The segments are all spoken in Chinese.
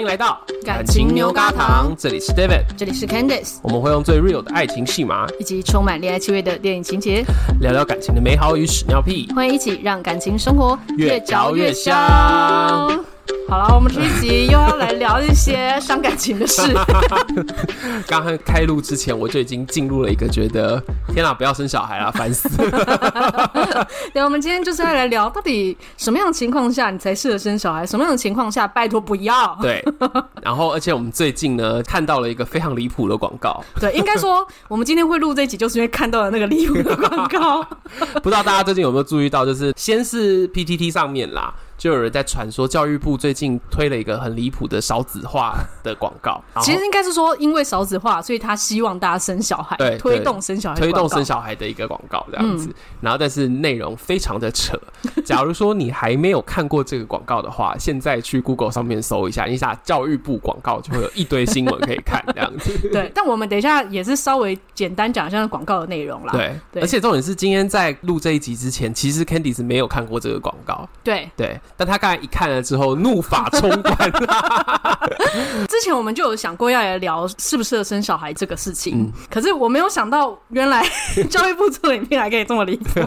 欢迎来到感情牛轧糖，这里是 David，这里是 Candice，我们会用最 real 的爱情戏码，以及充满恋爱气味的电影情节，聊聊感情的美好与屎尿屁，欢迎一起让感情生活越嚼越香。好了，我们这一集又要来聊一些伤感情的事。刚刚开录之前，我就已经进入了一个觉得天哪，不要生小孩啊，烦死了。对，我们今天就是要来聊，到底什么样的情况下你才适合生小孩？什么样的情况下拜托不要？对。然后，而且我们最近呢看到了一个非常离谱的广告。对，应该说我们今天会录这一集，就是因为看到了那个离谱的广告。不知道大家最近有没有注意到，就是先是 PTT 上面啦。就有人在传说，教育部最近推了一个很离谱的少子化的广告。其实应该是说，因为少子化，所以他希望大家生小孩，对，推动生小孩，推动生小孩的一个广告这样子。嗯、然后，但是内容非常的扯。假如说你还没有看过这个广告的话，现在去 Google 上面搜一下，你想教育部广告，就会有一堆新闻可以看这样子。对，但我们等一下也是稍微简单讲一下广告的内容啦。对，对，而且重点是今天在录这一集之前，其实 Candy 是没有看过这个广告。对，对。但他刚才一看了之后，怒发冲冠。之前我们就有想过要来聊适不适合生小孩这个事情，嗯、可是我没有想到，原来 教育部做影片还可以这么离谱。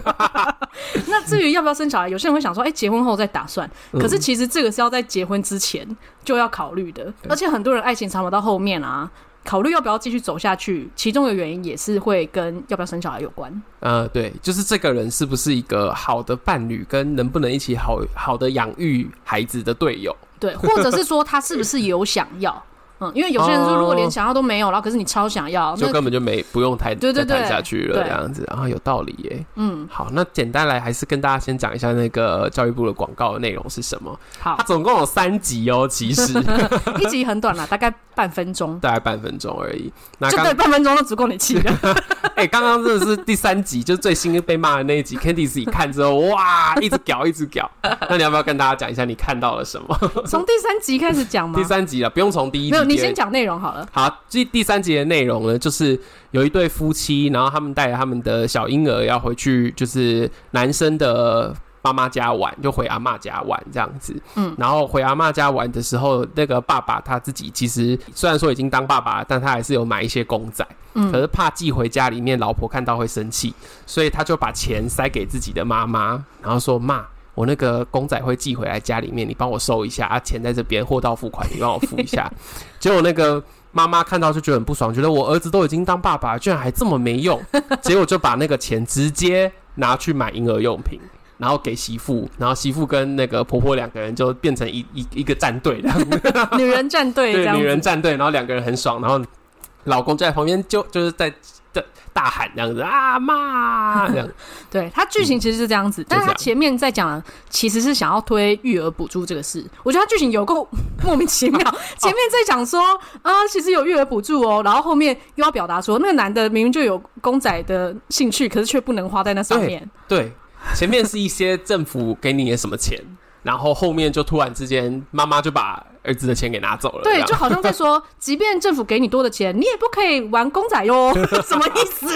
那至于要不要生小孩，有些人会想说，哎、欸，结婚后再打算。可是其实这个是要在结婚之前就要考虑的，嗯、而且很多人爱情长跑到后面啊。考虑要不要继续走下去，其中的原因也是会跟要不要生小孩有关。呃，对，就是这个人是不是一个好的伴侣，跟能不能一起好好的养育孩子的队友。对，或者是说他是不是有想要。嗯，因为有些人说，如果连想要都没有，然后可是你超想要，就根本就没不用太对对对谈下去了这样子，然后有道理耶。嗯，好，那简单来还是跟大家先讲一下那个教育部的广告的内容是什么。好，它总共有三集哦，其实 一集很短啦，大概半分钟，大概半分钟而已。那就对，半分钟都足够你气了。哎，刚刚真的是第三集，就是最新被骂的那一集，Candice 一看之后，哇，一直屌，一直屌。那你要不要跟大家讲一下你看到了什么？从第三集开始讲吗？第三集了，不用从第一集，你先讲内容好了。好，这第三集的内容呢，就是有一对夫妻，然后他们带着他们的小婴儿要回去，就是男生的妈妈家玩，就回阿妈家玩这样子。嗯，然后回阿妈家玩的时候，那个爸爸他自己其实虽然说已经当爸爸，但他还是有买一些公仔。嗯，可是怕寄回家里面，老婆看到会生气，所以他就把钱塞给自己的妈妈，然后说：“妈。”我那个公仔会寄回来家里面，你帮我收一下啊，钱在这边，货到付款，你帮我付一下。结果那个妈妈看到就觉得很不爽，觉得我儿子都已经当爸爸，居然还这么没用。结果就把那个钱直接拿去买婴儿用品，然后给媳妇，然后媳妇跟那个婆婆两个人就变成一一一个战队这样，女人战队，对，女人战队，然后两个人很爽，然后老公就在旁边就就是在。大喊这样子啊妈这样，对他剧情其实是这样子，嗯、但是他前面在讲其实是想要推育儿补助这个事，我觉得他剧情有够莫名其妙。前面在讲说啊，其实有育儿补助哦，然后后面又要表达说那个男的明明就有公仔的兴趣，可是却不能花在那上面。对，对，前面是一些政府给你的什么钱。然后后面就突然之间，妈妈就把儿子的钱给拿走了。对，就好像在说，即便政府给你多的钱，你也不可以玩公仔哟。什么意思？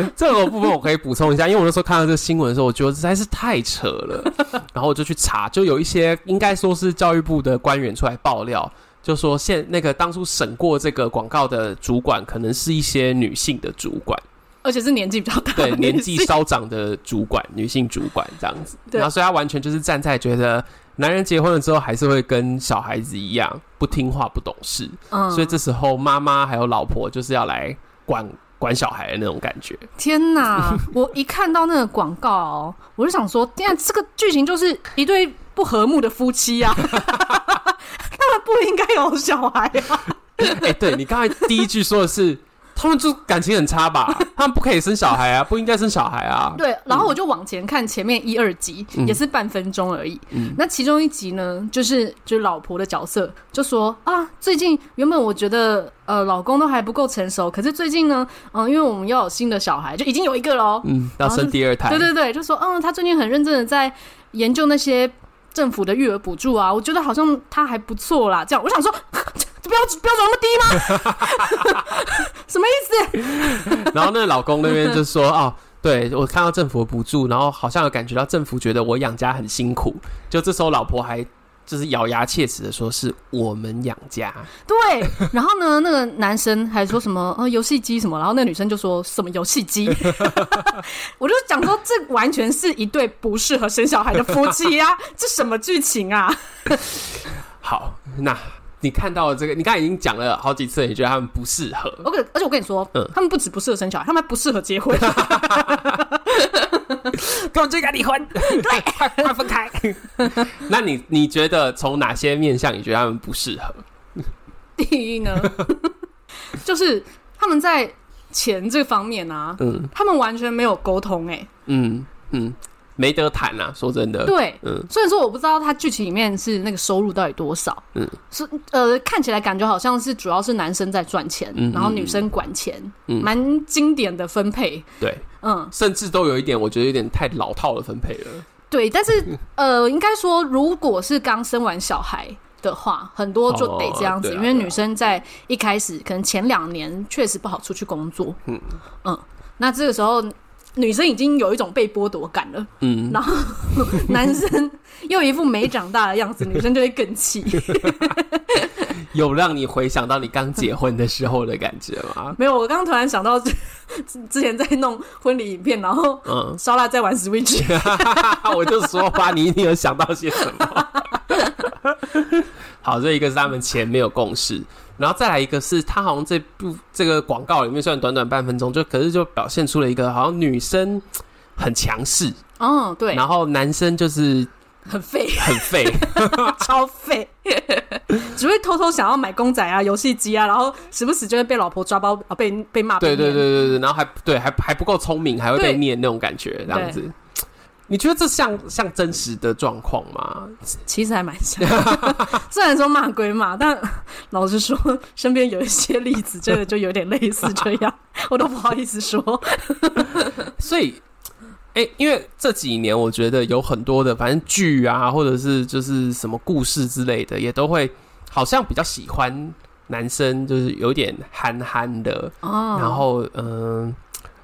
这个部分我可以补充一下，因为我那时候看到这个新闻的时候，我觉得实在是太扯了。然后我就去查，就有一些应该说是教育部的官员出来爆料，就说现那个当初审过这个广告的主管，可能是一些女性的主管。而且是年纪比较大，对年纪稍长的主管，女性主管这样子。对然后所以他完全就是站在觉得男人结婚了之后还是会跟小孩子一样不听话、不懂事。嗯，所以这时候妈妈还有老婆就是要来管管小孩的那种感觉。天哪！我一看到那个广告，我就想说，天啊，这个剧情就是一对不和睦的夫妻啊，他们不应该有小孩啊。哎、欸，对你刚才第一句说的是。他们就感情很差吧？他们不可以生小孩啊，不应该生小孩啊。对，然后我就往前看前面一二集，嗯、也是半分钟而已。嗯，那其中一集呢，就是就是老婆的角色就说啊，最近原本我觉得呃老公都还不够成熟，可是最近呢，嗯、呃，因为我们要有新的小孩，就已经有一个喽，嗯，要生第二胎。对对对，就说嗯，他最近很认真的在研究那些政府的育儿补助啊，我觉得好像他还不错啦。这样，我想说。标准标准那么低吗？什么意思？然后那个老公那边就说：“ 哦，对，我看到政府的补助，然后好像有感觉到政府觉得我养家很辛苦。”就这时候老婆还就是咬牙切齿的说是我们养家。对，然后呢，那个男生还说什么呃游戏机什么，然后那女生就说什么游戏机，我就讲说这完全是一对不适合生小孩的夫妻呀、啊，这什么剧情啊？好，那。你看到了这个，你刚才已经讲了好几次，你觉得他们不适合。而且，而且我跟你说，嗯，他们不止不适合生小孩，他们还不适合结婚。跟我追赶离婚，对，快快分开。那你你觉得从哪些面向你觉得他们不适合？第一呢，就是他们在钱这方面啊，嗯，他们完全没有沟通、欸，哎，嗯嗯。没得谈啊！说真的，对，嗯，虽然说我不知道他剧情里面是那个收入到底多少，嗯，是呃，看起来感觉好像是主要是男生在赚钱，嗯，然后女生管钱，嗯，蛮经典的分配，对，嗯，甚至都有一点，我觉得有点太老套的分配了，对，但是 呃，应该说，如果是刚生完小孩的话，很多就得这样子，因为女生在一开始可能前两年确实不好出去工作，嗯。嗯，那这个时候。女生已经有一种被剥夺感了，嗯，然后 男生又一副没长大的样子，女生就会更气。有让你回想到你刚结婚的时候的感觉吗？没有，我刚刚突然想到 之前在弄婚礼影片，然后嗯，烧腊在玩 Switch，我就说吧，你一定有想到些什么。好，这一个是他们钱没有共识。然后再来一个是，他好像这部这个广告里面虽然短短半分钟，就可是就表现出了一个好像女生很强势，哦，对，然后男生就是很废，很废，超废，只会偷偷想要买公仔啊、游戏机啊，然后时不时就会被老婆抓包啊，被被骂，对对对对对，然后还对还还不够聪明，还会被念那种感觉，这样子。你觉得这像像真实的状况吗？其实还蛮像，虽然说骂归骂，但老实说，身边有一些例子真的就有点类似这样，我都不好意思说。所以，哎、欸，因为这几年我觉得有很多的，反正剧啊，或者是就是什么故事之类的，也都会好像比较喜欢男生，就是有点憨憨的，哦、然后嗯。呃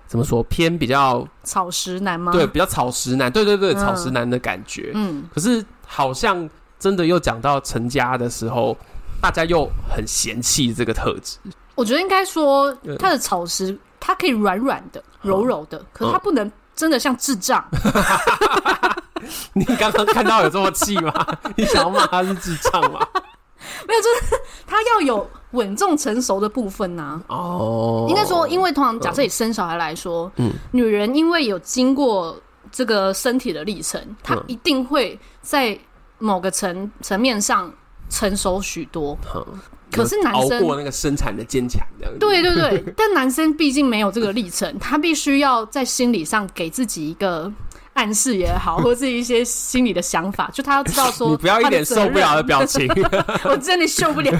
怎么说偏比较草食男吗？对，比较草食男，对对对，嗯、草食男的感觉。嗯，可是好像真的又讲到成家的时候，大家又很嫌弃这个特质。我觉得应该说，他的草食，它可以软软的、柔柔的，嗯、可是它不能真的像智障。你刚刚看到有这么气吗？你想要骂他是智障吗？没有，就是他要有稳重成熟的部分呐、啊。哦，应该说，因为通常假设以生小孩来说，嗯，女人因为有经过这个身体的历程，她一定会在某个层层面上成熟许多。嗯，可是男生熬过那个生产的坚强，对对对，但男生毕竟没有这个历程，他必须要在心理上给自己一个。暗示也好，或是一些心理的想法，就他要知道说，你不要一点受不了的表情，我真的受不了。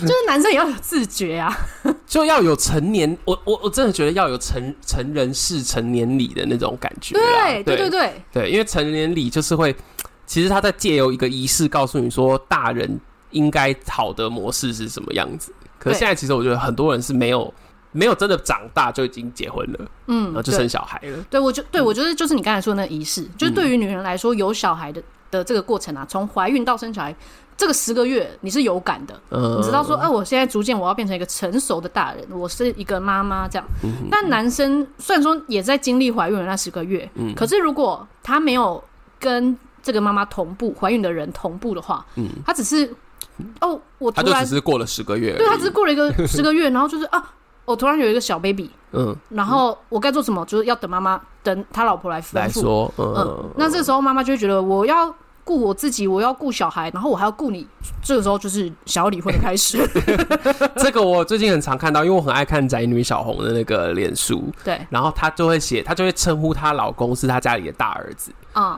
就是男生也要有自觉啊，就要有成年，我我我真的觉得要有成成人式成年礼的那种感觉。对对对对对，因为成年礼就是会，其实他在借由一个仪式告诉你说，大人应该好的模式是什么样子。可是现在其实我觉得很多人是没有。没有真的长大就已经结婚了，嗯，然后就生小孩了。对，我就对我觉得就是你刚才说的那个仪式，嗯、就是对于女人来说，有小孩的的这个过程啊，从怀孕到生小孩这个十个月，你是有感的，嗯，你知道说，哎、啊，我现在逐渐我要变成一个成熟的大人，我是一个妈妈这样。嗯、但男生虽然说也在经历怀孕的那十个月，嗯，可是如果他没有跟这个妈妈同步怀孕的人同步的话，嗯，他只是哦，我突然他就只是过了十个月，对，她只是过了一个 十个月，然后就是啊。我突然有一个小 baby，嗯，然后我该做什么？就是要等妈妈，等他老婆来吩咐。说，嗯，嗯，那这时候妈妈就会觉得我要。顾我自己，我要顾小孩，然后我还要顾你。这个时候就是想要离婚的开始。这个我最近很常看到，因为我很爱看宅女小红的那个脸书。对，然后她就会写，她就会称呼她老公是她家里的大儿子。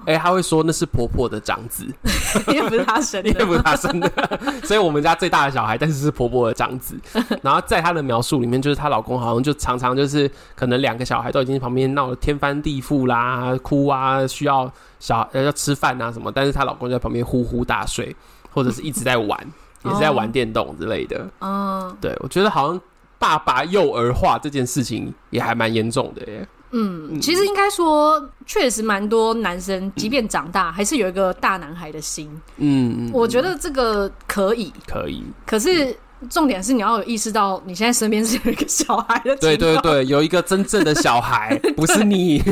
哎，她会说那是婆婆的长子，因为不是她生的，因为不是她生的，所以我们家最大的小孩，但是是婆婆的长子。然后在她的描述里面，就是她老公好像就常常就是可能两个小孩都已经旁边闹得天翻地覆啦，哭啊，需要。小要吃饭啊什么，但是她老公在旁边呼呼大睡，或者是一直在玩，也是在玩电动之类的。嗯，对，我觉得好像爸爸幼儿化这件事情也还蛮严重的耶。嗯，其实应该说，确实蛮多男生，即便长大，还是有一个大男孩的心。嗯，我觉得这个可以，可以。可是重点是你要有意识到，你现在身边是有一个小孩的。对对对，有一个真正的小孩，不是你。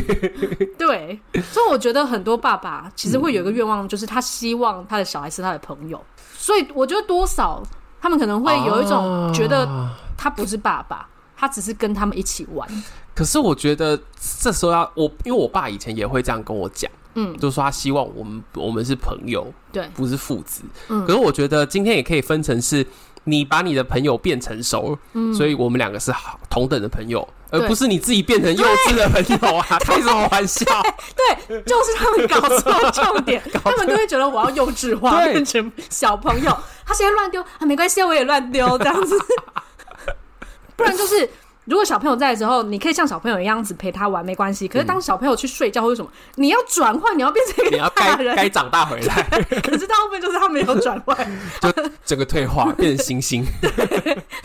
对，所以我觉得很多爸爸其实会有一个愿望，就是他希望他的小孩是他的朋友。所以我觉得多少他们可能会有一种觉得他不是爸爸，他只是跟他们一起玩。可是我觉得这时候要我，因为我爸以前也会这样跟我讲，嗯，就是说他希望我们我们是朋友，对，不是父子。嗯，可是我觉得今天也可以分成是，你把你的朋友变成熟，嗯，所以我们两个是好同等的朋友，而不是你自己变成幼稚的朋友啊！开什么玩笑？对，就是他们搞错重点，他们都会觉得我要幼稚化，变成小朋友。他现在乱丢，啊，没关系，我也乱丢这样子，不然就是。如果小朋友在的时候，你可以像小朋友一样子陪他玩，没关系。可是当小朋友去睡觉或者什么，你要转换，你要变成一个大人，该长大回来。可是大部分就是他没有转换，就整个退化，变成猩猩。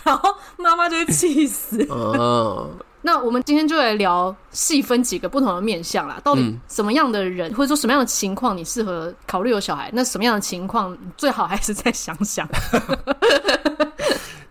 然后妈妈就会气死。嗯，那我们今天就来聊细分几个不同的面向啦。到底什么样的人，或者说什么样的情况，你适合考虑有小孩？那什么样的情况，最好还是再想想。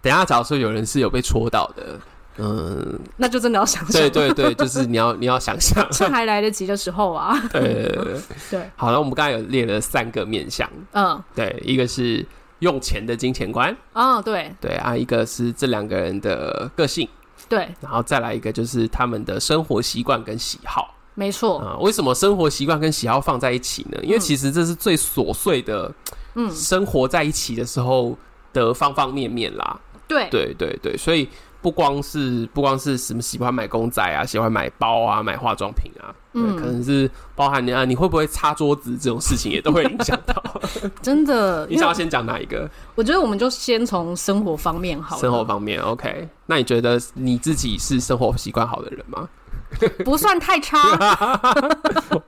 等一下，假如说有人是有被戳到的。嗯，那就真的要想想。对对对，就是你要你要想想，趁还来得及的时候啊。对对对。好了，我们刚才有列了三个面向。嗯，对，一个是用钱的金钱观。哦，对对啊，一个是这两个人的个性。对，然后再来一个就是他们的生活习惯跟喜好。没错。啊，为什么生活习惯跟喜好放在一起呢？因为其实这是最琐碎的，嗯，生活在一起的时候的方方面面啦。对对对对，所以。不光是不光是什么喜欢买公仔啊，喜欢买包啊，买化妆品啊，嗯，可能是包含你啊，你会不会擦桌子这种事情也都会影响到。真的，你想要先讲哪一个？我觉得我们就先从生活方面好。生活方面，OK。那你觉得你自己是生活习惯好的人吗？不算太差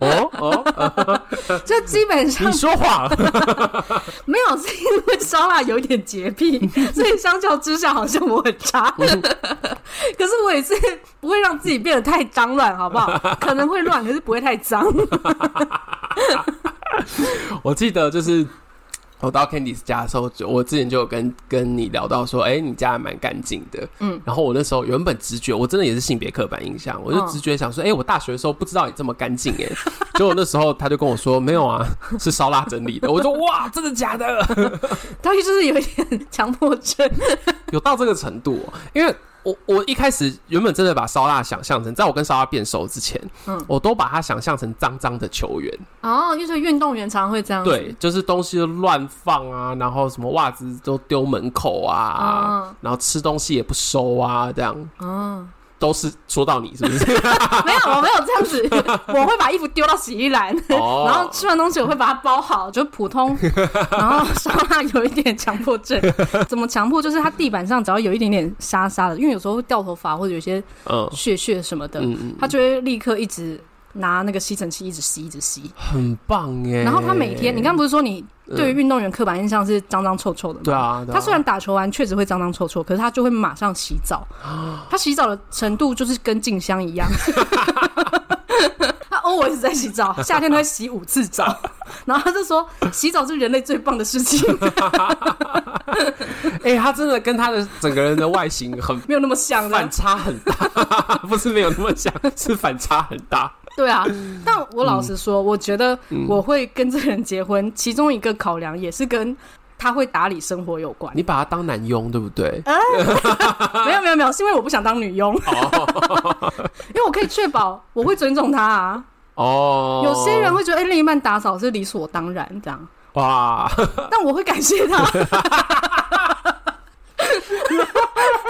哦 哦，就基本上你说谎没有，是因为烧腊有一点洁癖，所以相较之下好像我很差。可是我也是不会让自己变得太脏乱，好不好？可能会乱，可是不会太脏。我记得就是。我到 Candice 家的时候，就我之前就有跟跟你聊到说，哎、欸，你家还蛮干净的，嗯。然后我那时候原本直觉，我真的也是性别刻板印象，我就直觉想说，哎、欸，我大学的时候不知道你这么干净，哎。结果那时候他就跟我说，没有啊，是烧腊整理的。我说，哇，真的假的？他就是有一点强迫症，有到这个程度，因为。我我一开始原本真的把烧腊想象成，在我跟烧腊变熟之前，嗯，我都把它想象成脏脏的球员哦，因为运动员常常会这样，对，就是东西乱放啊，然后什么袜子都丢门口啊，哦、然后吃东西也不收啊，这样，嗯。都是说到你是不是？没有，我没有这样子。我会把衣服丢到洗衣篮，oh. 然后吃完东西我会把它包好，就普通。然后烧腊有一点强迫症，怎么强迫？就是它地板上只要有一点点沙沙的，因为有时候会掉头发或者有些屑屑什么的，他、uh. 就会立刻一直。拿那个吸尘器一直吸，一直吸，很棒耶。然后他每天，你刚刚不是说你对于运动员刻板印象是脏脏臭臭的吗？对啊。他虽然打球完确实会脏脏臭臭，可是他就会马上洗澡。他洗澡的程度就是跟静香一样。他 always 在洗澡，夏天他会洗五次澡。然后他就说，洗澡是人类最棒的事情。哎、欸，他真的跟他的整个人的外形很没有那么像，反差很大。不是没有那么像，是反差很大。对啊，但我老实说，嗯、我觉得我会跟这个人结婚，嗯、其中一个考量也是跟他会打理生活有关。你把他当男佣，对不对？啊、没有没有没有，是因为我不想当女佣，因为我可以确保我会尊重他啊。哦，有些人会觉得，哎、欸，另一半打扫是理所当然这样。哇，但我会感谢他。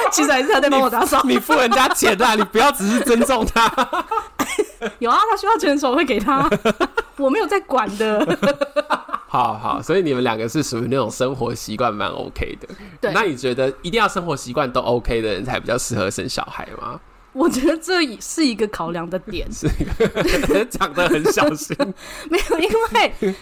其实还是他在帮我打扫。你付人家钱啊，你不要只是尊重他。有啊，他需要钱的时候会给他，我没有在管的。好好，所以你们两个是属于那种生活习惯蛮 OK 的。对，那你觉得一定要生活习惯都 OK 的人才比较适合生小孩吗？我觉得这是一个考量的点。是一个讲的很小心。没有，因为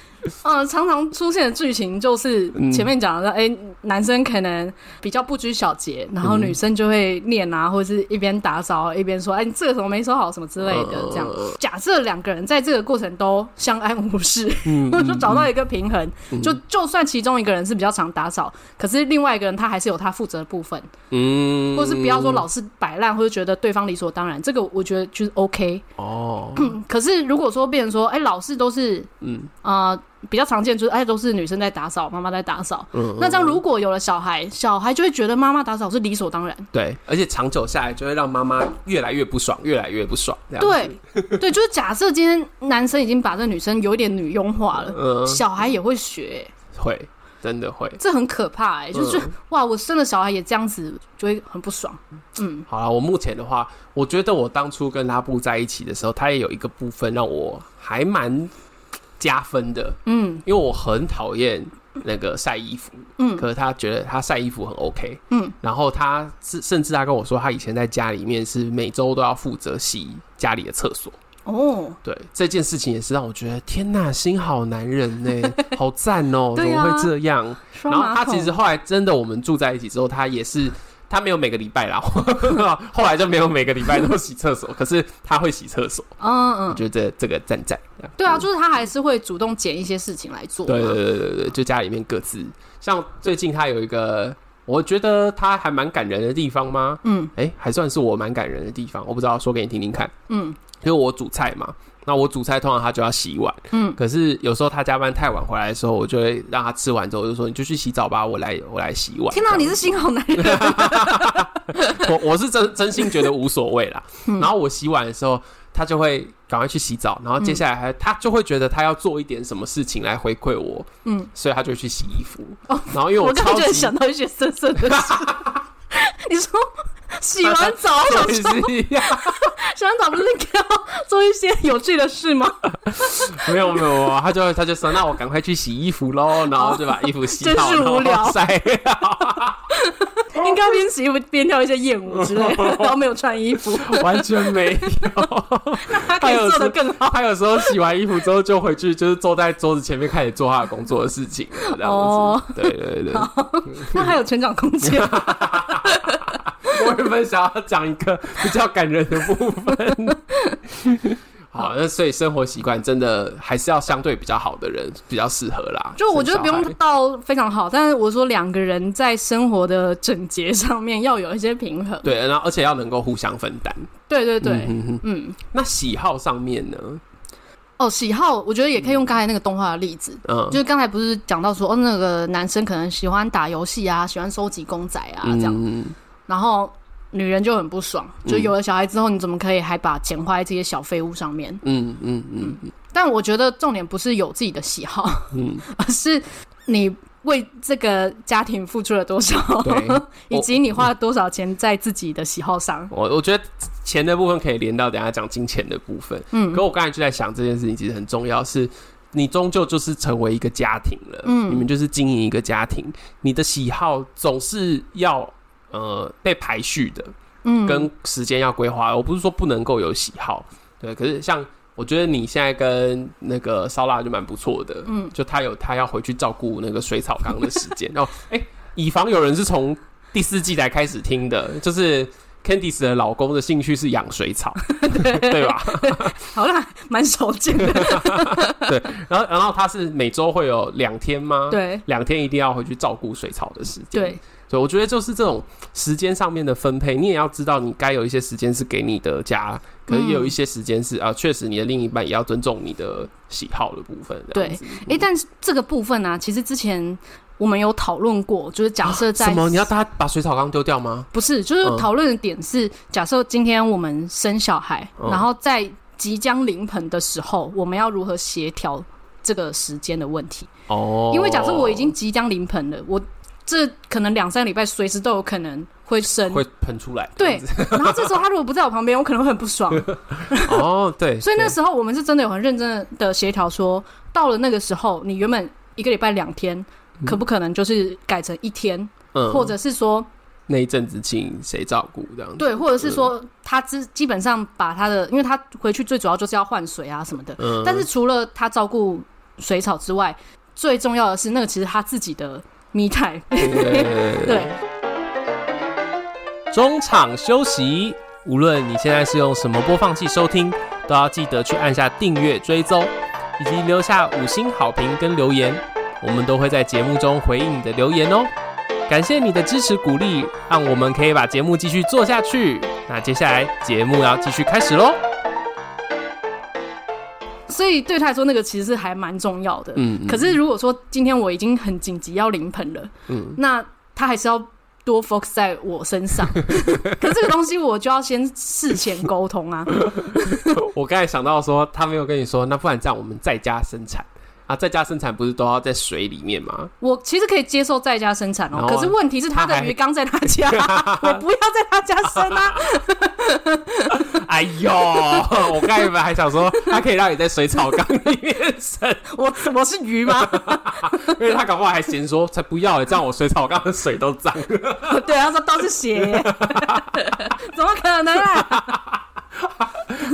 呃，常常出现的剧情就是前面讲的，哎、嗯欸，男生可能比较不拘小节，然后女生就会念啊，或者是一边打扫一边说，哎、欸，你这个什么没收好什么之类的，这样。呃、假设两个人在这个过程都相安无事，嗯，或者找到一个平衡，嗯、就就算其中一个人是比较常打扫，可是另外一个人他还是有他负责的部分，嗯，或者是不要说老是摆烂，或者觉得对方理所当然，这个我觉得就是 OK 哦。可是如果说变成说，哎、欸，老是都是，嗯。啊。呃比较常见就是，哎，都是女生在打扫，妈妈在打扫。嗯，那这样如果有了小孩，小孩就会觉得妈妈打扫是理所当然。对，而且长久下来就会让妈妈越来越不爽，越来越不爽。这样对，对，就是假设今天男生已经把这女生有一点女佣化了，嗯，小孩也会学，会，真的会，这很可怕哎，就是哇，我生了小孩也这样子，就会很不爽。嗯，好了，我目前的话，我觉得我当初跟拉布在一起的时候，他也有一个部分让我还蛮。加分的，嗯，因为我很讨厌那个晒衣服，嗯，可是他觉得他晒衣服很 OK，嗯，然后他是甚至他跟我说，他以前在家里面是每周都要负责洗家里的厕所，哦，对，这件事情也是让我觉得天哪，心好男人呢，好赞哦，怎么会这样？然后他其实后来真的我们住在一起之后，他也是。他没有每个礼拜啦，后来就没有每个礼拜都洗厕所。可是他会洗厕所，嗯嗯，我觉得这这个赞赞。对啊，就是他还是会主动捡一些事情来做。对对对对对，就家里面各自。像最近他有一个，我觉得他还蛮感人的地方吗？嗯，哎，还算是我蛮感人的地方。我不知道说给你听听看。嗯，因为我煮菜嘛。那我煮菜通常他就要洗碗，嗯，可是有时候他加班太晚回来的时候，我就会让他吃完之后我就说，你就去洗澡吧，我来我来洗碗。听到你是心好男人，我我是真真心觉得无所谓啦。然后我洗碗的时候，他就会赶快去洗澡，然后接下来还他就会觉得他要做一点什么事情来回馈我，嗯，所以他就去洗衣服。哦，然后因为我超级想到一些色色的事，你说。洗完澡，洗完澡不是要做一些有趣的事吗？没有没有，他就他就说，那我赶快去洗衣服喽，然后就把衣服洗好，真是无聊，晒。应该边洗衣服边跳一些艳舞之类的，然后没有穿衣服，完全没有。那他可以做的更好。他有时候洗完衣服之后就回去，就是坐在桌子前面开始做他的工作的事情，这样子。对对对，那还有成长空间。我原本想要讲一个比较感人的部分。好，那所以生活习惯真的还是要相对比较好的人比较适合啦。就我觉得不用到非常好，但是我说两个人在生活的整洁上面要有一些平衡。对，然后而且要能够互相分担。对对对，嗯，嗯，那喜好上面呢？哦，喜好我觉得也可以用刚才那个动画的例子，嗯，就是刚才不是讲到说，哦，那个男生可能喜欢打游戏啊，喜欢收集公仔啊，这样。嗯然后女人就很不爽，就有了小孩之后，你怎么可以还把钱花在这些小废物上面？嗯嗯嗯，嗯。但我觉得重点不是有自己的喜好，嗯，而是你为这个家庭付出了多少，以及你花了多少钱在自己的喜好上。我我觉得钱的部分可以连到等下讲金钱的部分。嗯，可我刚才就在想这件事情其实很重要，是你终究就是成为一个家庭了，嗯，你们就是经营一个家庭，你的喜好总是要。呃，被排序的，嗯，跟时间要规划。我不是说不能够有喜好，对。可是像我觉得你现在跟那个烧腊就蛮不错的，嗯，就他有他要回去照顾那个水草缸的时间。然 后，哎，以防有人是从第四季才开始听的，就是 Candice 的老公的兴趣是养水草，对，对吧？好啦，蛮少见的。对，然后然后他是每周会有两天吗？对，两天一定要回去照顾水草的时间。对。对，我觉得就是这种时间上面的分配，你也要知道，你该有一些时间是给你的家，可是也有一些时间是、嗯、啊，确实你的另一半也要尊重你的喜好的部分。对，哎、嗯欸，但是这个部分呢、啊，其实之前我们有讨论过，就是假设在、啊、什么，你要大家把水草缸丢掉吗？不是，就是讨论的点是，假设今天我们生小孩，嗯、然后在即将临盆的时候，我们要如何协调这个时间的问题？哦，因为假设我已经即将临盆了，我。这可能两三个礼拜，随时都有可能会生，会喷出来。对，然后这时候他如果不在我旁边，我可能会很不爽。哦，对。所以那时候我们是真的有很认真的协调，说到了那个时候，你原本一个礼拜两天，可不可能就是改成一天？嗯，或者是说那一阵子请谁照顾这样子？对，或者是说他基基本上把他的，因为他回去最主要就是要换水啊什么的。嗯。但是除了他照顾。水草之外，最重要的是那个其实他自己的 me time。对，中场休息。无论你现在是用什么播放器收听，都要记得去按下订阅追踪，以及留下五星好评跟留言，我们都会在节目中回应你的留言哦。感谢你的支持鼓励，让我们可以把节目继续做下去。那接下来节目要继续开始喽。所以对他来说，那个其实是还蛮重要的。嗯，嗯。可是如果说今天我已经很紧急要临盆了，嗯，那他还是要。多 focus 在我身上，可是这个东西我就要先事前沟通啊。我刚才想到说，他没有跟你说，那不然这样我们在家生产。啊，在家生产不是都要在水里面吗？我其实可以接受在家生产哦、喔，可是问题是他的鱼缸在他家，我不要在他家生啊！哎呦，我刚才原本还想说，他可以让你在水草缸里面生，我我是鱼吗？因为他搞不好还嫌说才不要，这样我水草缸的水都脏。对，他说都是血，怎么可能啊？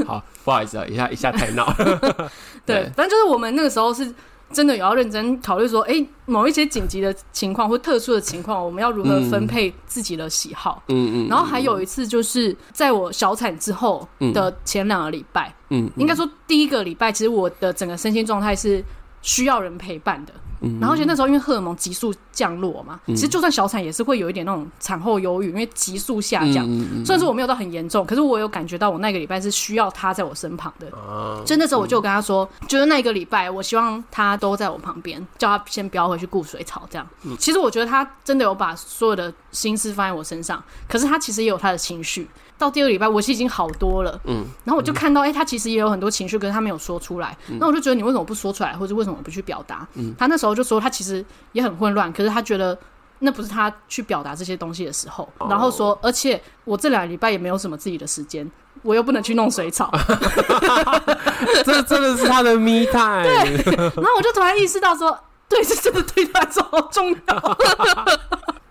好，不好意思啊，一下一下太闹了。对，反正就是我们那个时候是真的有要认真考虑说，哎、欸，某一些紧急的情况或特殊的情况，我们要如何分配自己的喜好。嗯嗯。然后还有一次就是在我小产之后的前两个礼拜，嗯，应该说第一个礼拜，其实我的整个身心状态是需要人陪伴的。然后，而且那时候因为荷尔蒙急速降落嘛，其实就算小产也是会有一点那种产后忧郁，因为急速下降。虽然说我没有到很严重，可是我有感觉到我那个礼拜是需要他在我身旁的。所以那时候我就跟他说，就是那个礼拜我希望他都在我旁边，叫他先不要回去顾水草这样。其实我觉得他真的有把所有的心思放在我身上，可是他其实也有他的情绪。到第二个礼拜，我其实已经好多了。嗯，然后我就看到，哎、欸，他其实也有很多情绪，可是他没有说出来。那、嗯、我就觉得，你为什么不说出来，或者为什么不去表达？嗯，他那时候就说，他其实也很混乱，可是他觉得那不是他去表达这些东西的时候。哦、然后说，而且我这两个礼拜也没有什么自己的时间，我又不能去弄水草。这真的是他的 me time。对，然后我就突然意识到说，对，这真的对他来说好重要。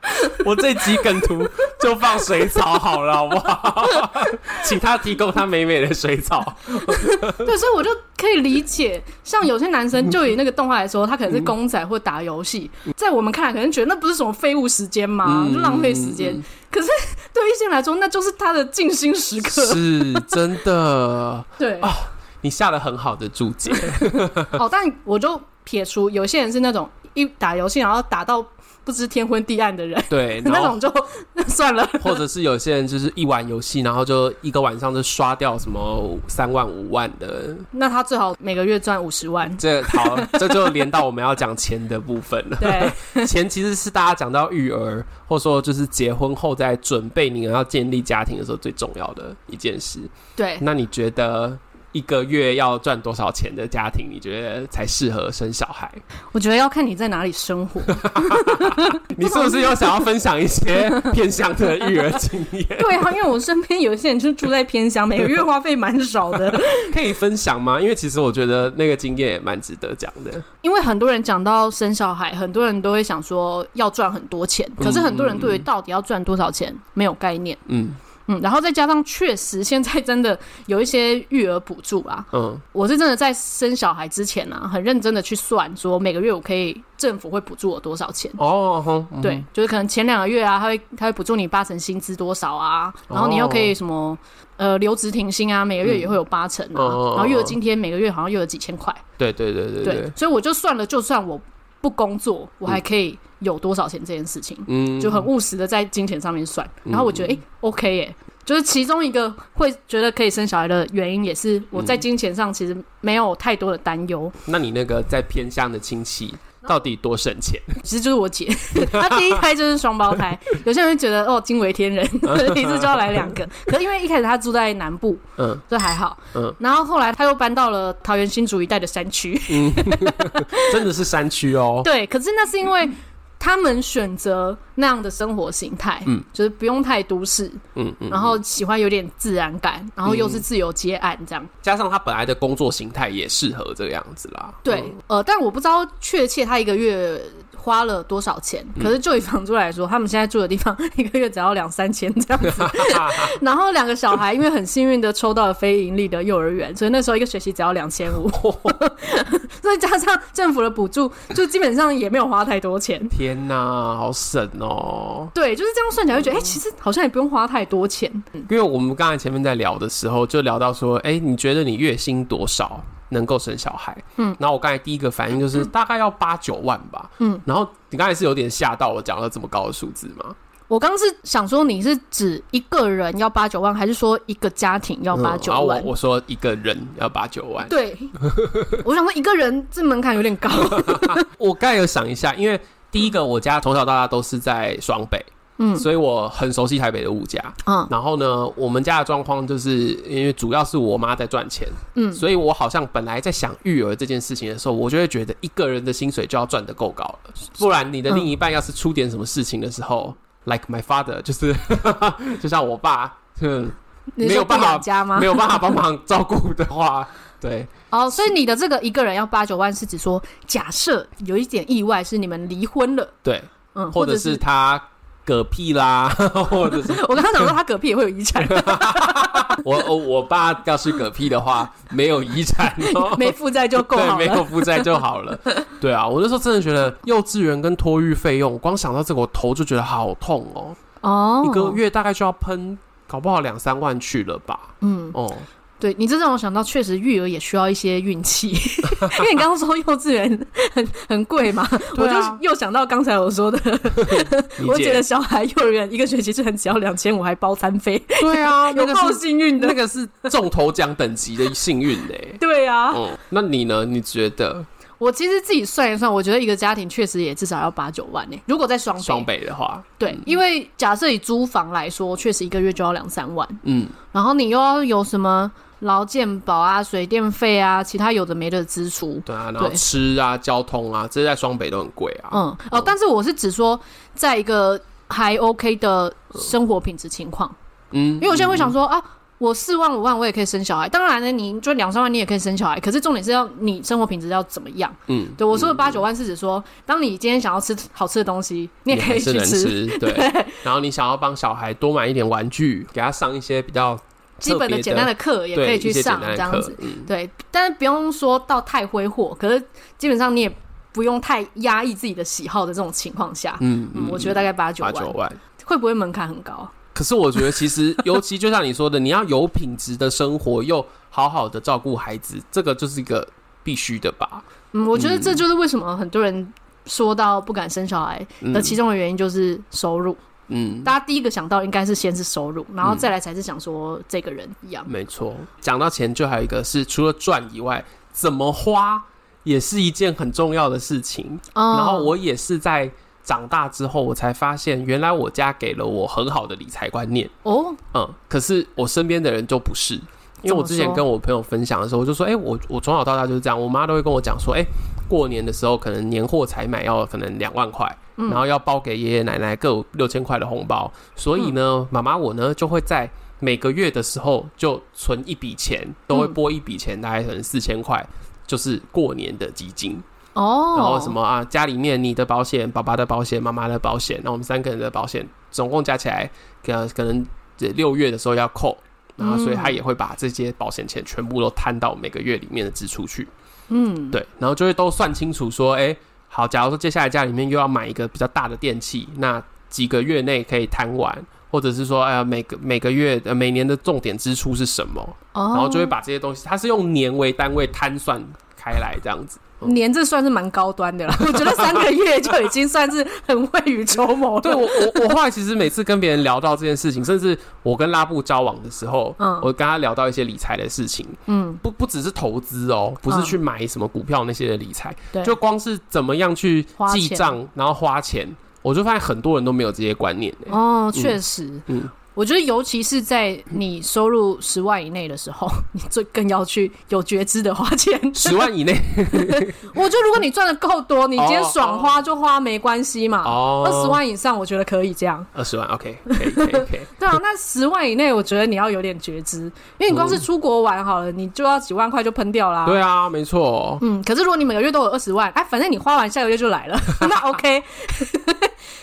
我这集梗图就放水草好了，好不好？请他提供他美美的水草。对，所以我就可以理解，像有些男生就以那个动画来说，他可能是公仔或打游戏，在我们看来可能觉得那不是什么废物时间嘛，就浪费时间。可是对于一些人来说，那就是他的静心时刻，是真的。对啊，你下了很好的注解。好，但我就撇除有些人是那种一打游戏然后打到。不知天昏地暗的人，对，那种就 算了。或者是有些人就是一玩游戏，然后就一个晚上就刷掉什么三万五万的。那他最好每个月赚五十万。这好，这就连到我们要讲钱的部分了。对，钱其实是大家讲到育儿，或者说就是结婚后在准备你要建立家庭的时候最重要的一件事。对，那你觉得？一个月要赚多少钱的家庭，你觉得才适合生小孩？我觉得要看你在哪里生活。你是不是又想要分享一些偏乡的育儿经验？对啊，因为我身边有些人就住在偏乡，每个月花费蛮少的。可以分享吗？因为其实我觉得那个经验也蛮值得讲的。因为很多人讲到生小孩，很多人都会想说要赚很多钱，可是很多人对于到底要赚多少钱没有概念。嗯。嗯，然后再加上确实现在真的有一些育儿补助啊。嗯，我是真的在生小孩之前啊，很认真的去算，说每个月我可以政府会补助我多少钱。哦，嗯、对，就是可能前两个月啊，他会他会补助你八成薪资多少啊，然后你又可以什么呃留职停薪啊，每个月也会有八成啊，嗯、然后育儿津贴每个月好像又有几千块。对对对对对，对，所以我就算了，就算我不工作，我还可以有多少钱这件事情，嗯，就很务实的在金钱上面算，然后我觉得哎、欸、OK 耶。就是其中一个会觉得可以生小孩的原因，也是我在金钱上其实没有太多的担忧、嗯。那你那个在偏乡的亲戚到底多省钱？其实就是我姐，她第一胎就是双胞胎。有些人会觉得哦惊为天人，一次就要来两个。可是因为一开始她住在南部，嗯，这还好，嗯。然后后来她又搬到了桃园新竹一带的山区，嗯，真的是山区哦。对，可是那是因为。他们选择那样的生活形态，嗯，就是不用太都市，嗯嗯，然后喜欢有点自然感，然后又是自由接案这样，加上他本来的工作形态也适合这个样子啦。对，呃，但我不知道确切他一个月花了多少钱。可是就以房租来说，他们现在住的地方 一个月只要两三千这样子。然后两个小孩因为很幸运的抽到了非盈利的幼儿园，所以那时候一个学期只要两千五，所以加上政府的补助，就基本上也没有花太多钱。天哪，好省哦！对，就是这样算起来，会觉得哎、欸，其实好像也不用花太多钱。因为我们刚才前面在聊的时候，就聊到说，哎、欸，你觉得你月薪多少？能够生小孩，嗯，然后我刚才第一个反应就是大概要八九万吧，嗯，然后你刚才是有点吓到我讲了这么高的数字吗？我刚是想说你是指一个人要八九万，还是说一个家庭要八九万？嗯、我我说一个人要八九万，对，我想说一个人这门槛有点高。我刚才有想一下，因为第一个我家从小到大都是在双北。嗯，所以我很熟悉台北的物价。嗯，然后呢，我们家的状况就是因为主要是我妈在赚钱。嗯，所以我好像本来在想育儿这件事情的时候，我就会觉得一个人的薪水就要赚得够高了，不然你的另一半要是出点什么事情的时候，嗯，like my father，就是 就像我爸，嗯，没有办法家吗？没有办法帮忙照顾的话，对。哦，所以你的这个一个人要八九万，是指说假设有一点意外是你们离婚了，对，嗯，或者是他。嗝屁啦，或者是 我刚刚讲说他嗝屁也会有遗产。我我我爸要是嗝屁的话，没有遗产，没负债就够了。对，没有负债就好了。对啊，我那时候真的觉得幼稚园跟托育费用，光想到这个，我头就觉得好痛哦。哦，一个月大概就要喷，搞不好两三万去了吧？嗯，哦。对，你这让我想到，确实育儿也需要一些运气，因为你刚刚说幼稚园很很贵嘛，啊、我就又想到刚才我说的，我觉得小孩幼儿园一个学期是很只要两千五，还包餐费。对啊，有够幸运的，那个是中头奖等级的幸运嘞。对啊，嗯，那你呢？你觉得？我其实自己算一算，我觉得一个家庭确实也至少要八九万呢。如果在双北，双北的话，对，嗯、因为假设以租房来说，确实一个月就要两三万。嗯，然后你又要有什么？劳健保啊，水电费啊，其他有的没的支出。对啊，然后吃啊，交通啊，这些在双北都很贵啊。嗯哦，但是我是指说，在一个还 OK 的生活品质情况。嗯，因为我现在会想说、嗯、啊，我四万五万我也可以生小孩。当然呢，你就两三万你也可以生小孩。可是重点是要你生活品质要怎么样？嗯，对我说的八九万是指说，当你今天想要吃好吃的东西，你也可以去吃。吃对，对 然后你想要帮小孩多买一点玩具，给他上一些比较。基本的简单的课也可以去上，这样子，嗯、对，但是不用说到太挥霍，可是基本上你也不用太压抑自己的喜好的这种情况下，嗯，嗯，我觉得大概八九万，八九万会不会门槛很高？可是我觉得其实，尤其就像你说的，你要有品质的生活，又好好的照顾孩子，这个就是一个必须的吧？嗯，我觉得这就是为什么很多人说到不敢生小孩的其中的原因，就是收入。嗯，大家第一个想到应该是先是收入，然后再来才是想说这个人一样。没错，讲到钱，就还有一个是除了赚以外，怎么花也是一件很重要的事情。哦，然后我也是在长大之后，我才发现原来我家给了我很好的理财观念。哦，嗯，可是我身边的人就不是，因为我之前跟我朋友分享的时候，我就说，哎，我我从小到大就是这样，我妈都会跟我讲说，哎，过年的时候可能年货采买要可能两万块。然后要包给爷爷奶奶各有六千块的红包，所以呢，妈妈我呢就会在每个月的时候就存一笔钱，都会拨一笔钱，大概可能四千块，就是过年的基金哦。然后什么啊，家里面你的保险、爸爸的保险、妈妈的保险，那我们三个人的保险总共加起来，可可能六月的时候要扣，然后所以他也会把这些保险钱全部都摊到每个月里面的支出去。嗯，对，然后就会都算清楚说，哎。好，假如说接下来家里面又要买一个比较大的电器，那几个月内可以摊完，或者是说，哎呀，每个每个月呃每年的重点支出是什么？Oh. 然后就会把这些东西，它是用年为单位摊算开来这样子。年这算是蛮高端的了，我觉得三个月就已经算是很未雨绸缪了。对我，我我后来其实每次跟别人聊到这件事情，甚至我跟拉布交往的时候，嗯，我跟他聊到一些理财的事情，嗯，不不只是投资哦，不是去买什么股票那些的理财，对，就光是怎么样去记账，然后花钱，我就发现很多人都没有这些观念。哦，确实，嗯，我觉得，尤其是在你收入十万以内的时候，你最更要去有觉知的花钱。十万以内，我觉得如果你赚的够多，你今天爽花就花没关系嘛。哦，二十万以上，我觉得可以这样。二十万，OK，可以，可以，可以。对啊，那十万以内，我觉得你要有点觉知，因为你光是出国玩好了，你就要几万块就喷掉啦。对啊，没错。嗯，可是如果你每个月都有二十万，哎，反正你花完下个月就来了，那 OK。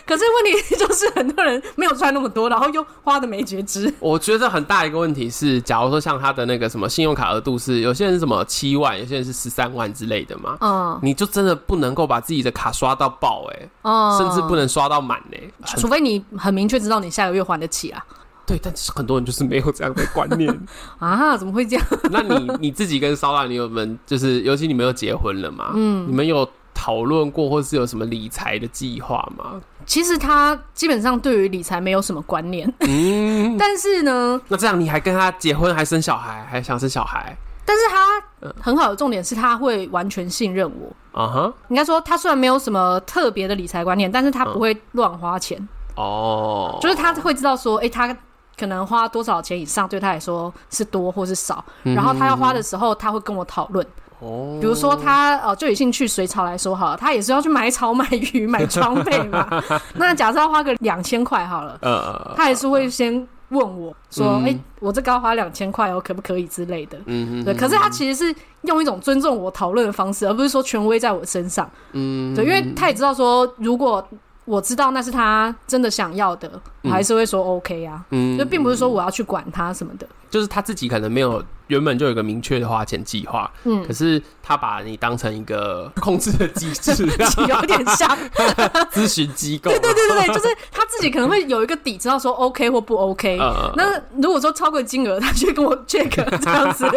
可是问题就是，很多人没有赚那么多，然后又花的没觉知。我觉得很大一个问题是，假如说像他的那个什么信用卡额度是，有些人是什么七万，有些人是十三万之类的嘛，嗯，你就真的不能够把自己的卡刷到爆，哎，嗯，甚至不能刷到满，哎，除非你很明确知道你下个月还得起啊。对，但是很多人就是没有这样的观念 啊，怎么会这样？那你你自己跟烧腊女友们，就是尤其你们又结婚了嘛，嗯，你们有讨论过，或是有什么理财的计划吗？其实他基本上对于理财没有什么观念，嗯，但是呢，那这样你还跟他结婚，还生小孩，还想生小孩？但是他很好的重点是他会完全信任我，啊哈，应该说他虽然没有什么特别的理财观念，但是他不会乱花钱，哦，就是他会知道说，哎，他可能花多少钱以上对他来说是多或是少，然后他要花的时候，他会跟我讨论。哦，比如说他呃，就以兴趣水草来说好了，他也是要去买草、买鱼、买装备嘛。那假设要花个两千块好了，呃，他还是会先问我说：“哎、我这个要花两千块，哦可不可以之类的？”嗯嗯，对。可是他其实是用一种尊重我讨论的方式，而不是说权威在我身上。嗯，对，因为他也知道说，如果我知道那是他真的想要的，我还是会说 OK 啊。嗯，就并不是说我要去管他什么的，就是他自己可能没有。原本就有一个明确的花钱计划，嗯，可是他把你当成一个 控制的机制，有点像 咨询机构。对对对对对，就是他自己可能会有一个底，知道说 OK 或不 OK。嗯、那如果说超过金额，他就跟我 check 这样子，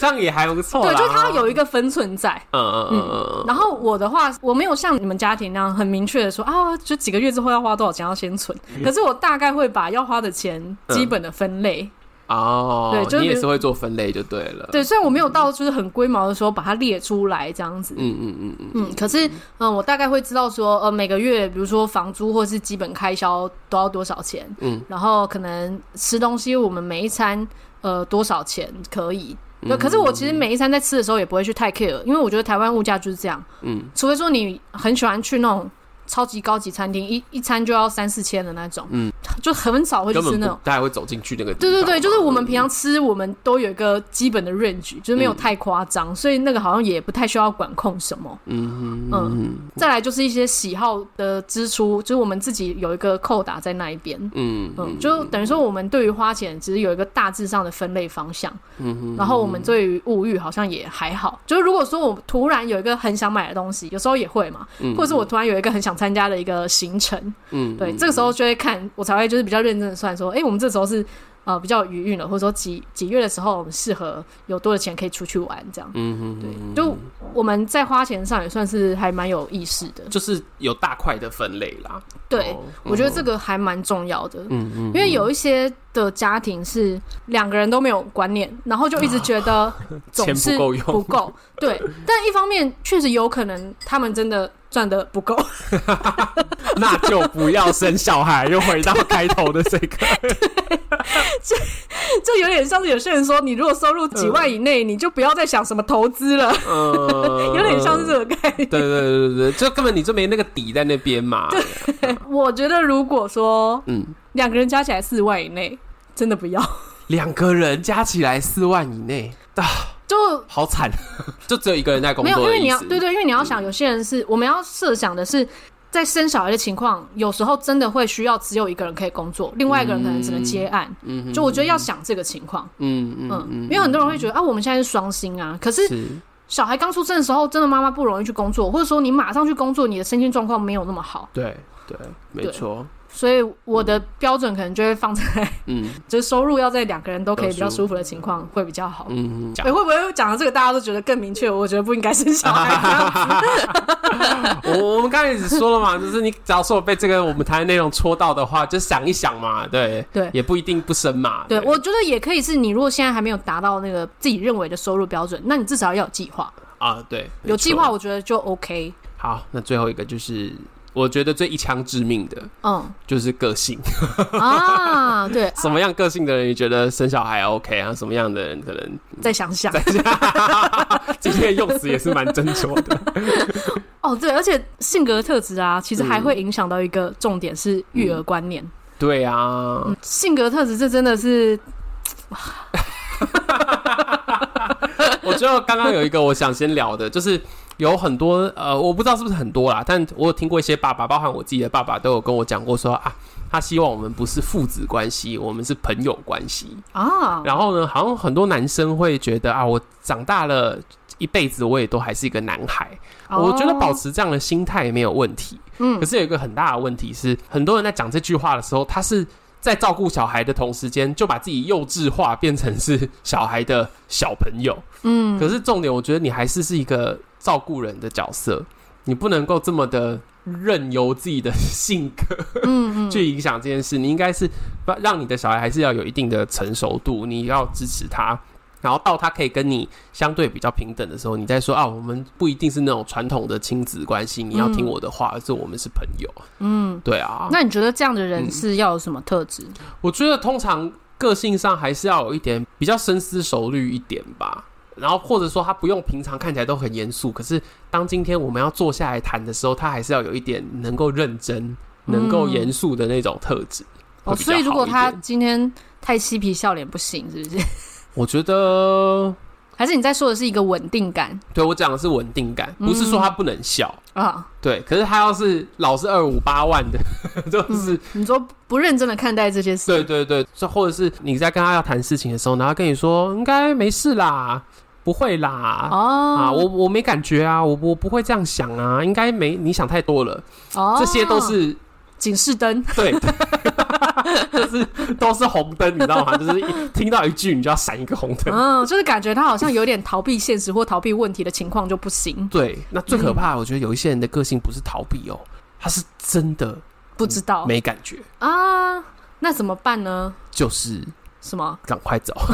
这样也还不错。对，就是他有一个分寸在。嗯嗯嗯嗯。然后我的话，我没有像你们家庭那样很明确的说啊，就几个月之后要花多少钱要先存。可是我大概会把要花的钱基本的分类。嗯哦，对，就是你也是会做分类就对了。对，虽然我没有到就是很龟毛的时候把它列出来这样子，嗯嗯嗯嗯。嗯，可是嗯，我大概会知道说，呃，每个月比如说房租或是基本开销都要多少钱，嗯，然后可能吃东西我们每一餐呃多少钱可以，对，可是我其实每一餐在吃的时候也不会去太 care，因为我觉得台湾物价就是这样，嗯，除非说你很喜欢去那种。超级高级餐厅一一餐就要三四千的那种，嗯，就很少会去吃那种，大家会走进去那个。对对对，就是我们平常吃，我们都有一个基本的 range，就是没有太夸张，所以那个好像也不太需要管控什么。嗯嗯，再来就是一些喜好的支出，就是我们自己有一个扣打在那一边。嗯嗯，就等于说我们对于花钱只是有一个大致上的分类方向。嗯哼，然后我们对于物欲好像也还好，就是如果说我突然有一个很想买的东西，有时候也会嘛，或者是我突然有一个很想。参加的一个行程，嗯，对，这个时候就会看，我才会就是比较认真的算说，哎、欸，我们这时候是呃比较余韵了，或者说几几月的时候，我们适合有多的钱可以出去玩，这样，嗯哼，对，就我们在花钱上也算是还蛮有意识的，就是有大块的分类啦。对，我觉得这个还蛮重要的，嗯嗯，因为有一些的家庭是两个人都没有观念，然后就一直觉得 总是不够用，不够，对，但一方面确实有可能他们真的。赚的不够，那就不要生小孩。又回到开头的这个，这这有点像是有些人说，你如果收入几万以内，你就不要再想什么投资了。嗯，有点像是这个概念。对对对对，就根本你就没那个底在那边嘛。对，我觉得如果说，嗯，两个人加起来四万以内，真的不要。两个人加起来四万以内啊。就好惨，就只有一个人在工作。没有，因为你要对对，因为你要想，有些人是、嗯、我们要设想的是，在生小孩的情况，有时候真的会需要只有一个人可以工作，另外一个人可能只能接案。嗯，就我觉得要想这个情况。嗯嗯嗯，因为很多人会觉得啊，我们现在是双薪啊，可是小孩刚出生的时候，真的妈妈不容易去工作，或者说你马上去工作，你的身心状况没有那么好。对对，没错。所以我的标准可能就会放在，嗯，就是收入要在两个人都可以比较舒服的情况会比较好。嗯，会不会讲到这个大家都觉得更明确？我觉得不应该生小孩。我我们刚才直说了嘛，就是你只要说我被这个我们谈的内容戳到的话，就想一想嘛，对对，也不一定不生嘛。对，我觉得也可以是你如果现在还没有达到那个自己认为的收入标准，那你至少要有计划啊。对，有计划我觉得就 OK。好，那最后一个就是。我觉得最一枪致命的，嗯，就是个性啊。对，什么样个性的人你觉得生小孩 OK 啊？什么样的人可能再想想。今天用词也是蛮斟酌的。哦，对，而且性格特质啊，其实还会影响到一个重点是育儿观念。嗯、对啊，嗯、性格特质这真的是。我觉得刚刚有一个我想先聊的，就是。有很多呃，我不知道是不是很多啦，但我有听过一些爸爸，包含我自己的爸爸，都有跟我讲过说啊，他希望我们不是父子关系，我们是朋友关系啊。然后呢，好像很多男生会觉得啊，我长大了一辈子，我也都还是一个男孩。我觉得保持这样的心态也没有问题。嗯，可是有一个很大的问题是，很多人在讲这句话的时候，他是在照顾小孩的同时间，就把自己幼稚化，变成是小孩的小朋友。嗯，可是重点，我觉得你还是是一个。照顾人的角色，你不能够这么的任由自己的性格，嗯，去影响这件事。你应该是让你的小孩还是要有一定的成熟度，你要支持他，然后到他可以跟你相对比较平等的时候，你再说啊，我们不一定是那种传统的亲子关系，你要听我的话，而是我们是朋友。嗯，对啊。那你觉得这样的人是要有什么特质？我觉得通常个性上还是要有一点比较深思熟虑一点吧。然后或者说他不用平常看起来都很严肃，可是当今天我们要坐下来谈的时候，他还是要有一点能够认真、能够严肃的那种特质。哦，所以如果他今天太嬉皮笑脸不行，是不是？我觉得还是你在说的是一个稳定感。对，我讲的是稳定感，不是说他不能笑啊。对，可是他要是老是二五八万的，就是你说不认真的看待这些事。对对对，这或者是你在跟他要谈事情的时候，然后跟你说应该没事啦。不会啦，哦、啊，我我没感觉啊，我我不会这样想啊，应该没你想太多了，哦，这些都是警示灯，对，就是都是红灯，你知道吗？就是一听到一句，你就要闪一个红灯，嗯，就是感觉他好像有点逃避现实或逃避问题的情况就不行。对，那最可怕，我觉得有一些人的个性不是逃避哦，他是真的不知道，没感觉。啊，那怎么办呢？就是。什么？赶快走！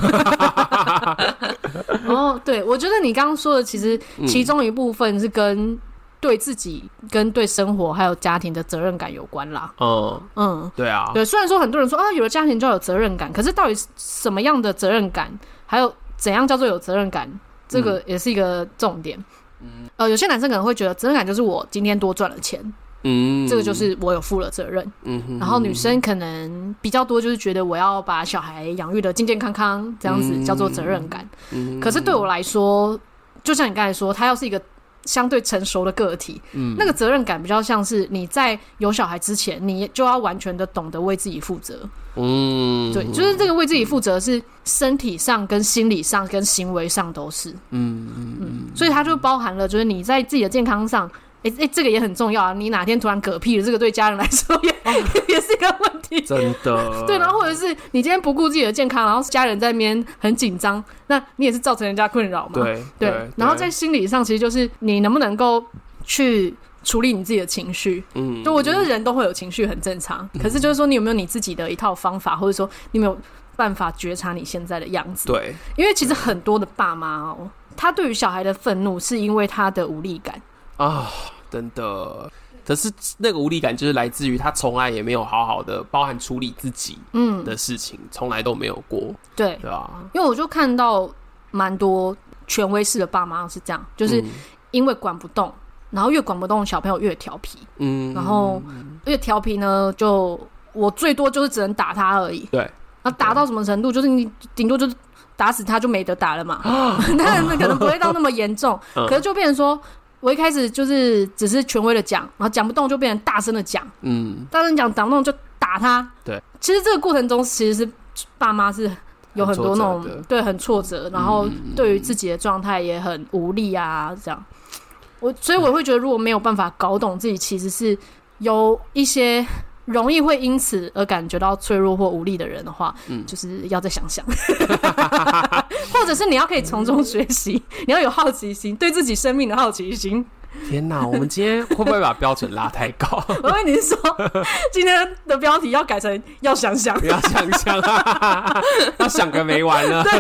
哦，对，我觉得你刚刚说的，其实其中一部分是跟对自己、跟对生活还有家庭的责任感有关啦。嗯嗯，对啊，对。虽然说很多人说啊，有了家庭就要有责任感，可是到底什么样的责任感，还有怎样叫做有责任感，这个也是一个重点。嗯，呃，有些男生可能会觉得责任感就是我今天多赚了钱。嗯，这个就是我有负了责任。嗯哼，然后女生可能比较多，就是觉得我要把小孩养育的健健康康，这样子叫做责任感。嗯，可是对我来说，就像你刚才说，他要是一个相对成熟的个体，嗯，那个责任感比较像是你在有小孩之前，你就要完全的懂得为自己负责。嗯，对，就是这个为自己负责是身体上、跟心理上、跟行为上都是。嗯嗯嗯，所以它就包含了，就是你在自己的健康上。哎、欸欸、这个也很重要啊！你哪天突然嗝屁了，这个对家人来说也、哦、也是一个问题。真的。对，然后或者是你今天不顾自己的健康，然后家人在那边很紧张，那你也是造成人家困扰嘛？对对。对然后在心理上，其实就是你能不能够去处理你自己的情绪。嗯。就我觉得人都会有情绪，很正常。嗯、可是就是说，你有没有你自己的一套方法，或者说你有没有办法觉察你现在的样子？对。因为其实很多的爸妈哦，他对于小孩的愤怒，是因为他的无力感。啊，真的，可是那个无力感就是来自于他从来也没有好好的包含处理自己嗯的事情，从、嗯、来都没有过。对，对啊，因为我就看到蛮多权威式的爸妈是这样，就是因为管不动，然后越管不动，小朋友越调皮。嗯，然后越调皮呢，就我最多就是只能打他而已。对，那打到什么程度？就是你顶多就是打死他就没得打了嘛。但是可能不会到那么严重，可是就变成说。我一开始就是只是权威的讲，然后讲不动就变成大声的讲，嗯，大声讲讲不动就打他。对，其实这个过程中其实是爸妈是有很多那种对很挫折，然后对于自己的状态也很无力啊，这样。我所以我会觉得，如果没有办法搞懂自己，其实是有一些。容易会因此而感觉到脆弱或无力的人的话，嗯，就是要再想想，或者是你要可以从中学习，你要有好奇心，对自己生命的好奇心。天哪，我们今天会不会把标准拉太高？我跟你说，今天的标题要改成要想想，要想想，要想个没完了。对，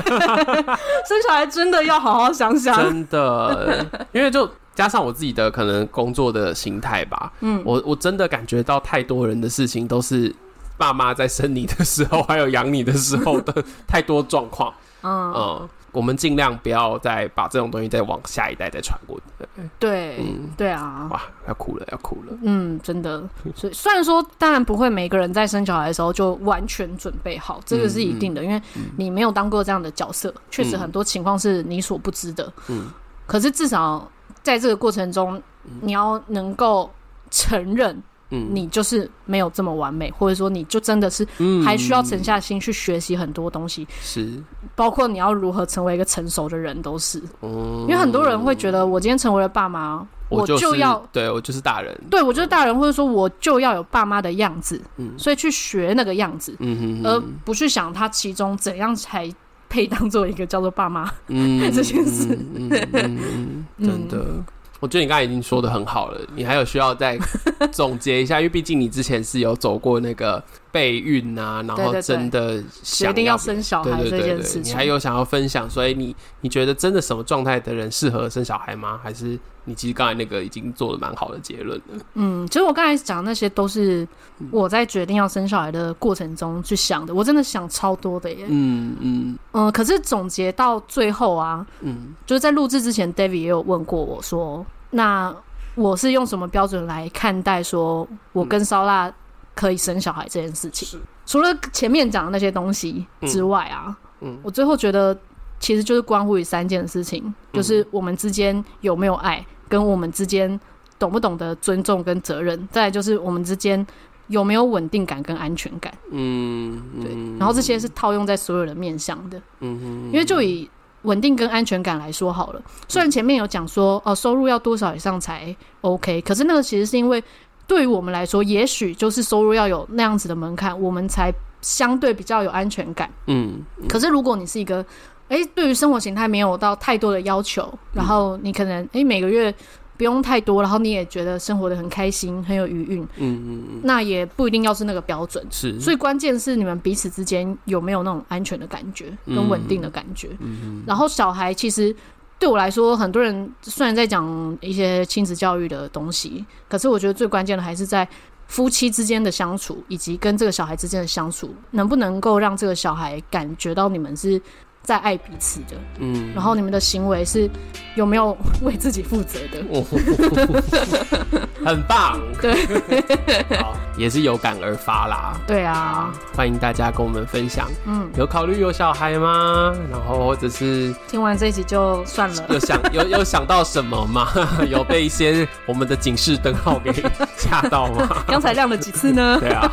生小孩真的要好好想想，真的，因为就。加上我自己的可能工作的心态吧，嗯，我我真的感觉到太多人的事情都是爸妈在生你的时候，还有养你的时候的太多状况，嗯。嗯我们尽量不要再把这种东西再往下一代再传过去。对，嗯，对啊，哇，要哭了，要哭了。嗯，真的。所以虽然说，当然不会每个人在生小孩的时候就完全准备好，这个是一定的，因为你没有当过这样的角色，确实很多情况是你所不知的。嗯。可是至少在这个过程中，你要能够承认。嗯，你就是没有这么完美，或者说你就真的是还需要沉下心去学习很多东西，是。包括你要如何成为一个成熟的人，都是。嗯，因为很多人会觉得，我今天成为了爸妈，我就要对我就是大人，对我就是大人，或者说我就要有爸妈的样子，嗯，所以去学那个样子，嗯哼，而不去想他其中怎样才配当做一个叫做爸妈，嗯，这件事，嗯，真的。我觉得你刚才已经说的很好了，你还有需要再总结一下，因为毕竟你之前是有走过那个备孕啊，然后真的决定要生小孩这件事情，你还有想要分享，所以你你觉得真的什么状态的人适合生小孩吗？还是你其实刚才那个已经做了蛮好的结论了？嗯，其实我刚才讲的那些都是我在决定要生小孩的过程中去想的，我真的想超多的耶。嗯嗯嗯，可是总结到最后啊，嗯，就是在录制之前，David 也有问过我说。那我是用什么标准来看待说我跟烧腊可以生小孩这件事情？除了前面讲的那些东西之外啊，嗯，我最后觉得其实就是关乎于三件事情，就是我们之间有没有爱，跟我们之间懂不懂得尊重跟责任，再来就是我们之间有没有稳定感跟安全感。嗯，对。然后这些是套用在所有的面向的。嗯哼，因为就以。稳定跟安全感来说好了，虽然前面有讲说哦，收入要多少以上才 OK，可是那个其实是因为对于我们来说，也许就是收入要有那样子的门槛，我们才相对比较有安全感。嗯，可是如果你是一个哎，对于生活形态没有到太多的要求，然后你可能哎每个月。不用太多，然后你也觉得生活的很开心，很有余韵。嗯嗯嗯，那也不一定要是那个标准。是，所以关键是你们彼此之间有没有那种安全的感觉，跟稳定的感觉。嗯嗯。然后小孩其实对我来说，很多人虽然在讲一些亲子教育的东西，可是我觉得最关键的还是在夫妻之间的相处，以及跟这个小孩之间的相处，能不能够让这个小孩感觉到你们是。在爱彼此的，嗯，然后你们的行为是有没有为自己负责的？哦、很棒，对，好，也是有感而发啦。对啊，欢迎大家跟我们分享，嗯，有考虑有小孩吗？然后或者是听完这一集就算了，有想 有有想到什么吗？有被一些我们的警示灯号给吓到吗？刚才亮了几次呢？对啊，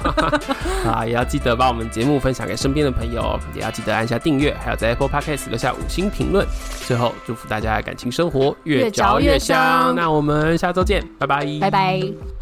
啊，也要记得把我们节目分享给身边的朋友，也要记得按下订阅，还有在 Podcast 留下五星评论，最后祝福大家感情生活越嚼越香。越嚼越香。那我们下周见，拜拜，拜拜。